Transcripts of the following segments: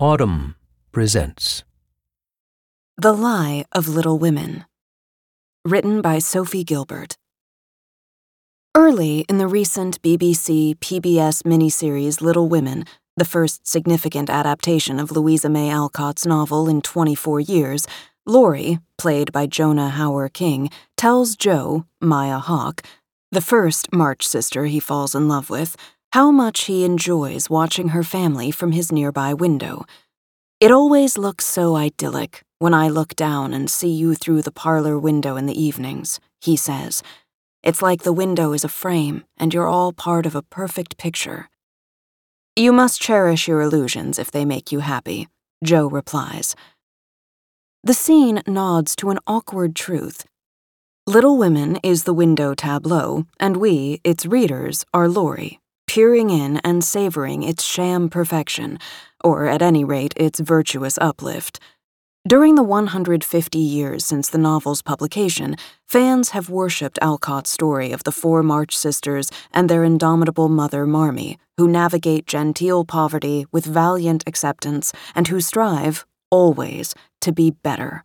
Audm presents The Lie of Little Women. Written by Sophie Gilbert. Early in the recent BBC PBS miniseries Little Women, the first significant adaptation of Louisa May Alcott's novel in 24 years, Laurie, played by Jonah Hauer-King, tells Jo, Maya Hawke, the first March sister he falls in love with, how much he enjoys watching her family from his nearby window. It always looks so idyllic when I look down and see you through the parlor window in the evenings, he says. It's like the window is a frame and you're all part of a perfect picture. You must cherish your illusions if they make you happy, Jo replies. The scene nods to an awkward truth. Little Women is the window tableau, and we, its readers, are Laurie, peering in and savoring its sham perfection, or at any rate, its virtuous uplift. During the 150 years since the novel's publication, fans have worshipped Alcott's story of the four March sisters and their indomitable mother, Marmee, who navigate genteel poverty with valiant acceptance and who strive, always, to be better.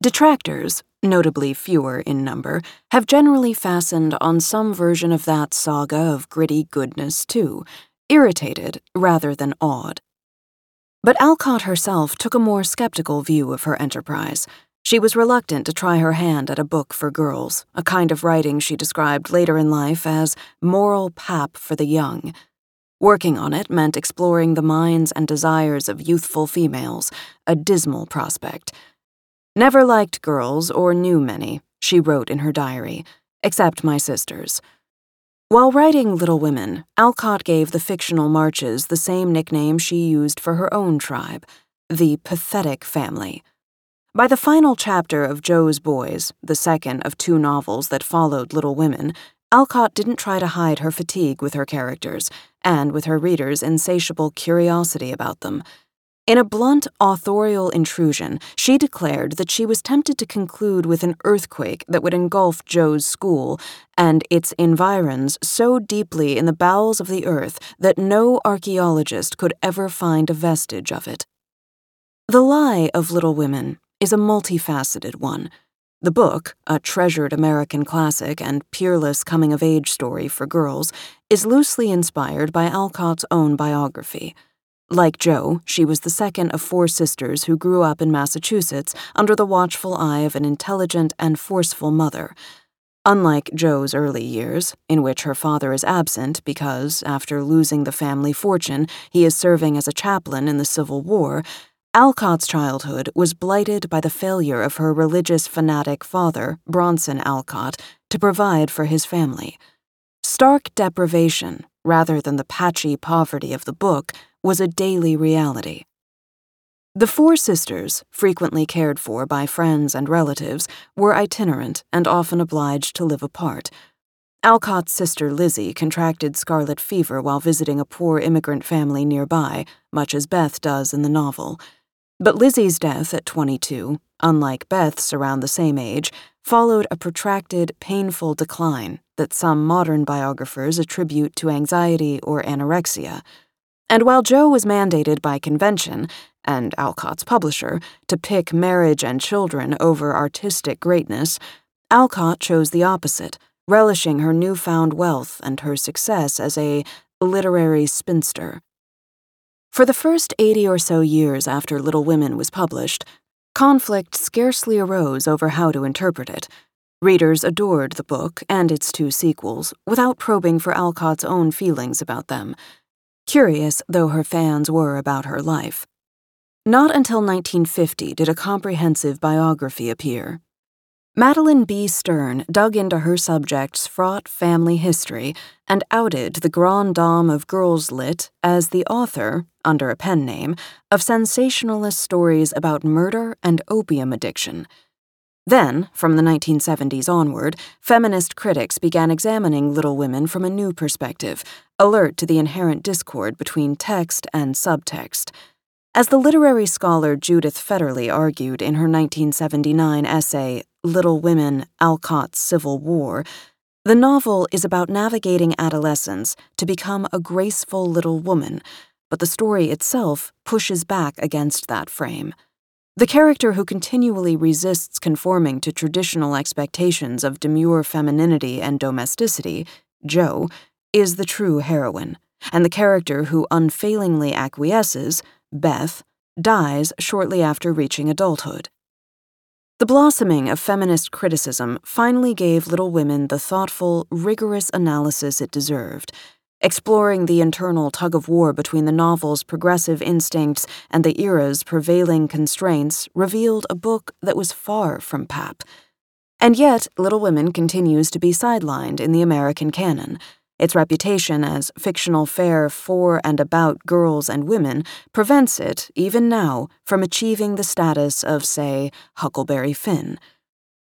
Detractors, notably fewer in number, have generally fastened on some version of that saga of gritty goodness, too, irritated rather than awed. But Alcott herself took a more skeptical view of her enterprise. She was reluctant to try her hand at a book for girls, a kind of writing she described later in life as moral pap for the young. Working on it meant exploring the minds and desires of youthful females, a dismal prospect. Never liked girls or knew many, she wrote in her diary, except my sisters. While writing Little Women, Alcott gave the fictional Marches the same nickname she used for her own tribe the Pathetic Family. By the final chapter of Jo's Boys, the second of two novels that followed Little Women, Alcott didn't try to hide her fatigue with her characters and with her readers' insatiable curiosity about them. In a blunt, authorial intrusion, she declared that she was tempted to conclude with an earthquake that would engulf Jo's school and its environs so deeply in the bowels of the earth that no archaeologist could ever find a vestige of it. The Lie of Little Women is a multifaceted one. The book, a treasured American classic and peerless coming of age story for girls, is loosely inspired by Alcott's own biography. Like Jo, she was the second of four sisters who grew up in Massachusetts under the watchful eye of an intelligent and forceful mother. Unlike Jo's early years, in which her father is absent because, after losing the family fortune, he is serving as a chaplain in the Civil War, Alcott's childhood was blighted by the failure of her religious fanatic father, Bronson Alcott, to provide for his family. Stark deprivation, rather than the patchy poverty of the book, was a daily reality. The four sisters, frequently cared for by friends and relatives, were itinerant and often obliged to live apart. Alcott's sister Lizzie contracted scarlet fever while visiting a poor immigrant family nearby, much as Beth does in the novel. But Lizzie's death at 22, unlike Beth's around the same age, followed a protracted, painful decline that some modern biographers attribute to anxiety or anorexia. And while Jo was mandated by convention, and Alcott's publisher, to pick marriage and children over artistic greatness, Alcott chose the opposite, relishing her newfound wealth and her success as a literary spinster. For the first 80 or so years after Little Women was published, conflict scarcely arose over how to interpret it. Readers adored the book and its two sequels without probing for Alcott's own feelings about them curious though her fans were about her life. Not until 1950 did a comprehensive biography appear. Madeleine B. Stern dug into her subject's fraught family history and outed the grande dame of girls lit as the author, under a pen name, of sensationalist stories about murder and opium addiction. Then, from the 1970s onward, feminist critics began examining Little Women from a new perspective, alert to the inherent discord between text and subtext. As the literary scholar Judith Fetterley argued in her 1979 essay, Little Women Alcott's Civil War, the novel is about navigating adolescence to become a graceful little woman, but the story itself pushes back against that frame. The character who continually resists conforming to traditional expectations of demure femininity and domesticity, Jo, is the true heroine, and the character who unfailingly acquiesces, Beth, dies shortly after reaching adulthood. The blossoming of feminist criticism finally gave Little Women the thoughtful, rigorous analysis it deserved exploring the internal tug of war between the novel's progressive instincts and the era's prevailing constraints, revealed a book that was far from pap. And yet, Little Women continues to be sidelined in the American canon. Its reputation as fictional fare for and about girls and women prevents it, even now, from achieving the status of, say, Huckleberry Finn.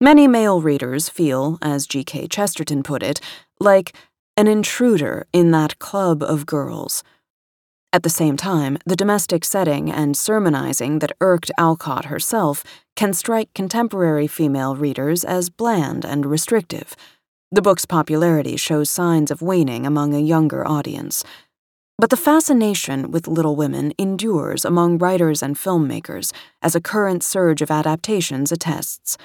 Many male readers feel, as G.K. Chesterton put it, like an intruder in that club of girls. At the same time, the domestic setting and sermonizing that irked Alcott herself can strike contemporary female readers as bland and restrictive. The book's popularity shows signs of waning among a younger audience. But the fascination with Little Women endures among writers and filmmakers, as a current surge of adaptations attests.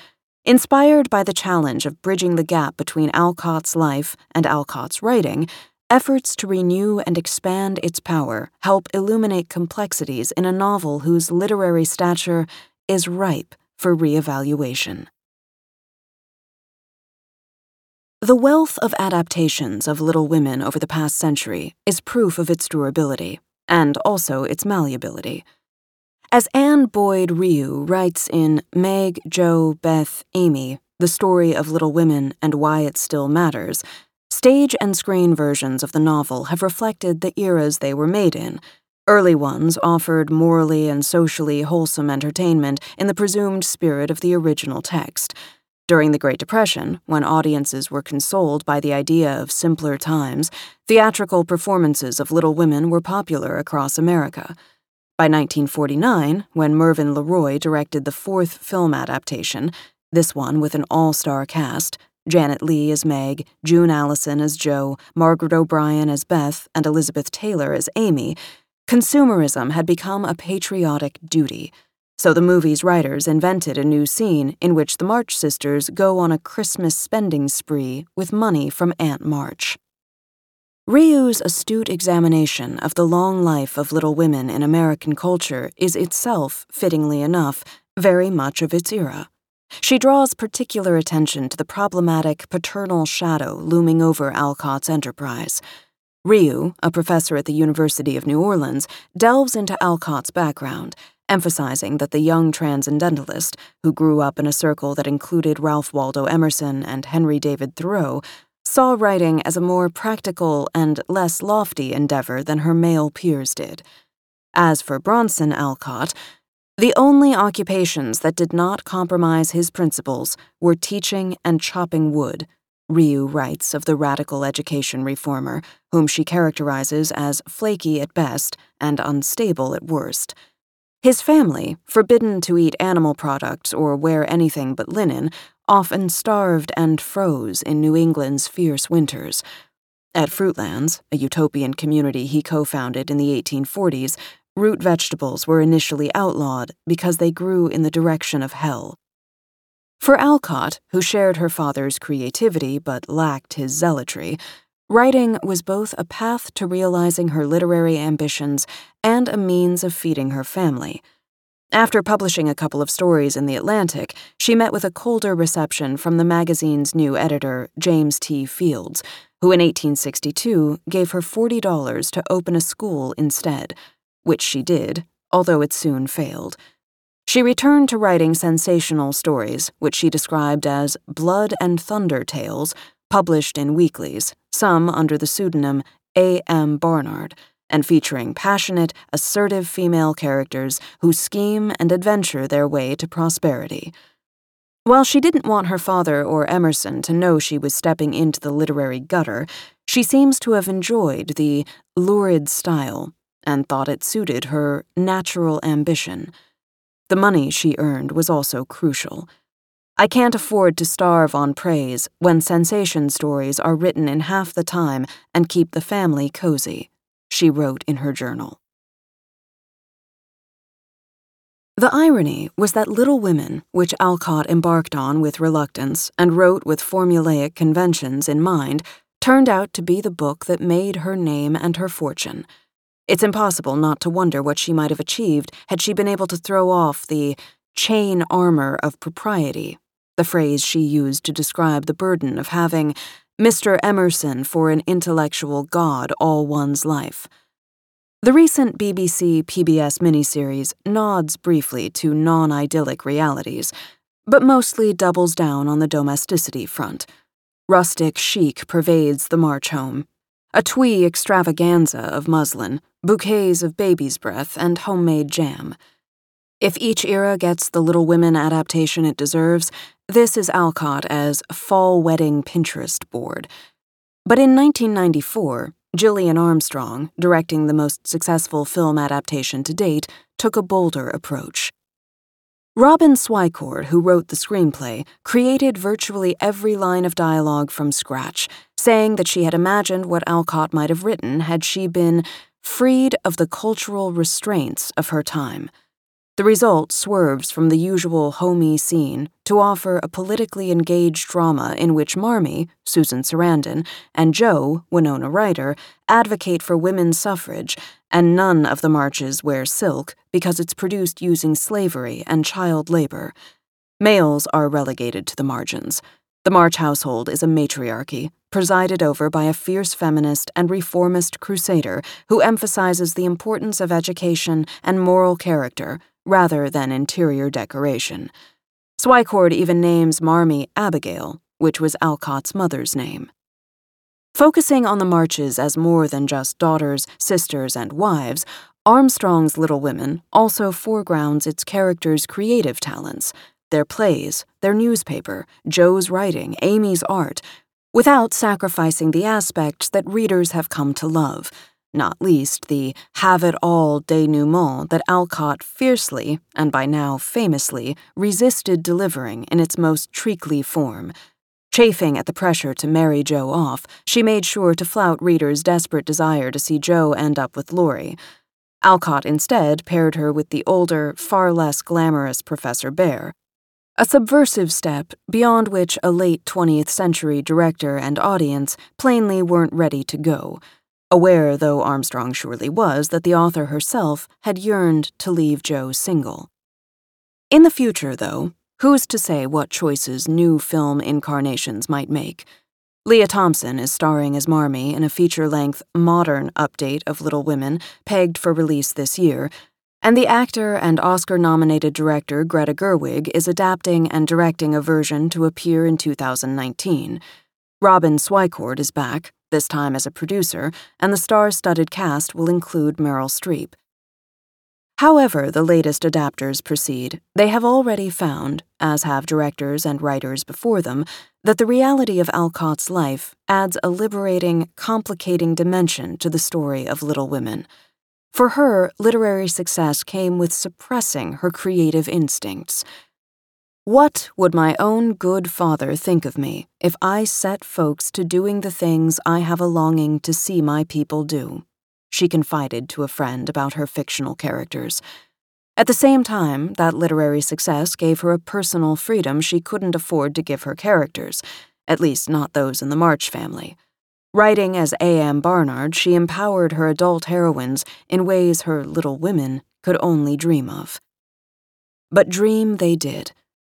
Inspired by the challenge of bridging the gap between Alcott's life and Alcott's writing, efforts to renew and expand its power help illuminate complexities in a novel whose literary stature is ripe for reevaluation. The wealth of adaptations of Little Women over the past century is proof of its durability, and also its malleability. As Anne Boyd Rioux writes in Meg, Jo, Beth, Amy, The Story of Little Women and Why It Still Matters, stage and screen versions of the novel have reflected the eras they were made in. Early ones offered morally and socially wholesome entertainment in the presumed spirit of the original text. During the Great Depression, when audiences were consoled by the idea of simpler times, theatrical performances of Little Women were popular across America. By 1949, when Mervyn LeRoy directed the fourth film adaptation, this one with an all star cast Janet Leigh as Meg, June Allyson as Jo, Margaret O'Brien as Beth, and Elizabeth Taylor as Amy, consumerism had become a patriotic duty. So the movie's writers invented a new scene in which the March sisters go on a Christmas spending spree with money from Aunt March. Rioux's astute examination of the long life of Little Women in American culture is itself, fittingly enough, very much of its era. She draws particular attention to the problematic paternal shadow looming over Alcott's enterprise. Rioux, a professor at the University of New Orleans, delves into Alcott's background, emphasizing that the young transcendentalist, who grew up in a circle that included Ralph Waldo Emerson and Henry David Thoreau, saw writing as a more practical and less lofty endeavor than her male peers did. As for Bronson Alcott, the only occupations that did not compromise his principles were teaching and chopping wood, Rioux writes of the radical education reformer, whom she characterizes as flaky at best and unstable at worst. His family, forbidden to eat animal products or wear anything but linen, often starved and froze in New England's fierce winters. At Fruitlands, a utopian community he co founded in the 1840s, root vegetables were initially outlawed because they grew in the direction of hell. For Alcott, who shared her father's creativity but lacked his zealotry, writing was both a path to realizing her literary ambitions and a means of feeding her family. After publishing a couple of stories in The Atlantic, she met with a colder reception from the magazine's new editor, James T. Fields, who in 1862 gave her $40 to open a school instead, which she did, although it soon failed. She returned to writing sensational stories, which she described as blood and thunder tales, published in weeklies, some under the pseudonym A. M. Barnard and featuring passionate, assertive female characters who scheme and adventure their way to prosperity. While she didn't want her father or Emerson to know she was stepping into the literary gutter, she seems to have enjoyed the lurid style and thought it suited her natural ambition. The money she earned was also crucial. I can't afford to starve on praise when sensation stories are written in half the time and keep the family cozy, she wrote in her journal. The irony was that Little Women, which Alcott embarked on with reluctance and wrote with formulaic conventions in mind, turned out to be the book that made her name and her fortune. It's impossible not to wonder what she might have achieved had she been able to throw off the chain armor of propriety, the phrase she used to describe the burden of having Mr. Emerson for an intellectual god all one's life. The recent BBC PBS miniseries nods briefly to non idyllic realities, but mostly doubles down on the domesticity front. Rustic chic pervades the March home. A twee extravaganza of muslin, bouquets of baby's breath, and homemade jam. If each era gets the Little Women adaptation it deserves, this is Alcott as Fall Wedding Pinterest Board. But in 1994, Gillian Armstrong, directing the most successful film adaptation to date, took a bolder approach. Robin Swicord, who wrote the screenplay, created virtually every line of dialogue from scratch, saying that she had imagined what Alcott might have written had she been freed of the cultural restraints of her time. The result swerves from the usual homey scene to offer a politically engaged drama in which Marmee, Susan Sarandon, and Jo, Winona Ryder, advocate for women's suffrage, and none of the Marches wear silk because it's produced using slavery and child labor. Males are relegated to the margins. The March household is a matriarchy, presided over by a fierce feminist and reformist crusader who emphasizes the importance of education and moral character rather than interior decoration. Swicord even names Marmee Abigail, which was Alcott's mother's name. Focusing on the Marches as more than just daughters, sisters, and wives, Armstrong's Little Women also foregrounds its characters' creative talents, their plays, their newspaper, Jo's writing, Amy's art, without sacrificing the aspects that readers have come to love not least the have it all denouement that Alcott fiercely, and by now famously, resisted delivering in its most treacly form. Chafing at the pressure to marry Jo off, she made sure to flout readers' desperate desire to see Jo end up with Laurie. Alcott instead paired her with the older, far less glamorous Professor Bhaer. A subversive step beyond which a late 20th century director and audience plainly weren't ready to go aware though Armstrong surely was that the author herself had yearned to leave Jo single. In the future, though, who's to say what choices new film incarnations might make? Lea Thompson is starring as Marmee in a feature length, modern update of Little Women, pegged for release this year, and the actor and Oscar nominated director Greta Gerwig is adapting and directing a version to appear in 2019. Robin Swicord is back, this time as a producer, and the star studded cast will include Meryl Streep. However, the latest adapters proceed, they have already found, as have directors and writers before them, that the reality of Alcott's life adds a liberating, complicating dimension to the story of Little Women. For her, literary success came with suppressing her creative instincts. What would my own good father think of me if I set folks to doing the things I have a longing to see my people do? She confided to a friend about her fictional characters. At the same time, that literary success gave her a personal freedom she couldn't afford to give her characters, at least not those in the March family. Writing as A.M. Barnard, she empowered her adult heroines in ways her little women could only dream of. But dream they did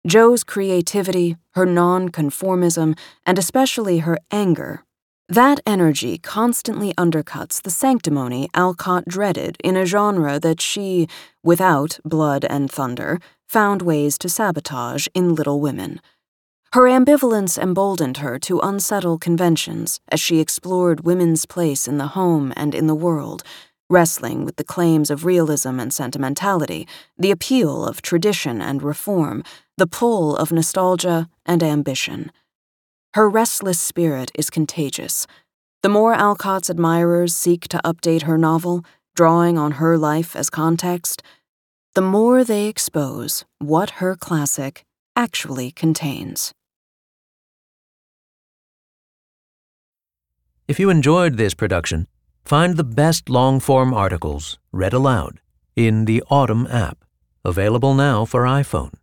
Jo's creativity, her nonconformism, and especially her anger, that energy constantly undercuts the sanctimony Alcott dreaded in a genre that she, without blood and thunder, found ways to sabotage in Little Women. Her ambivalence emboldened her to unsettle conventions as she explored women's place in the home and in the world, wrestling with the claims of realism and sentimentality, the appeal of tradition and reform, the pull of nostalgia and ambition. Her restless spirit is contagious. The more Alcott's admirers seek to update her novel, drawing on her life as context, the more they expose what her classic actually contains. If you enjoyed this production, find the best long form articles read aloud in the Audm app. Available now for iPhone.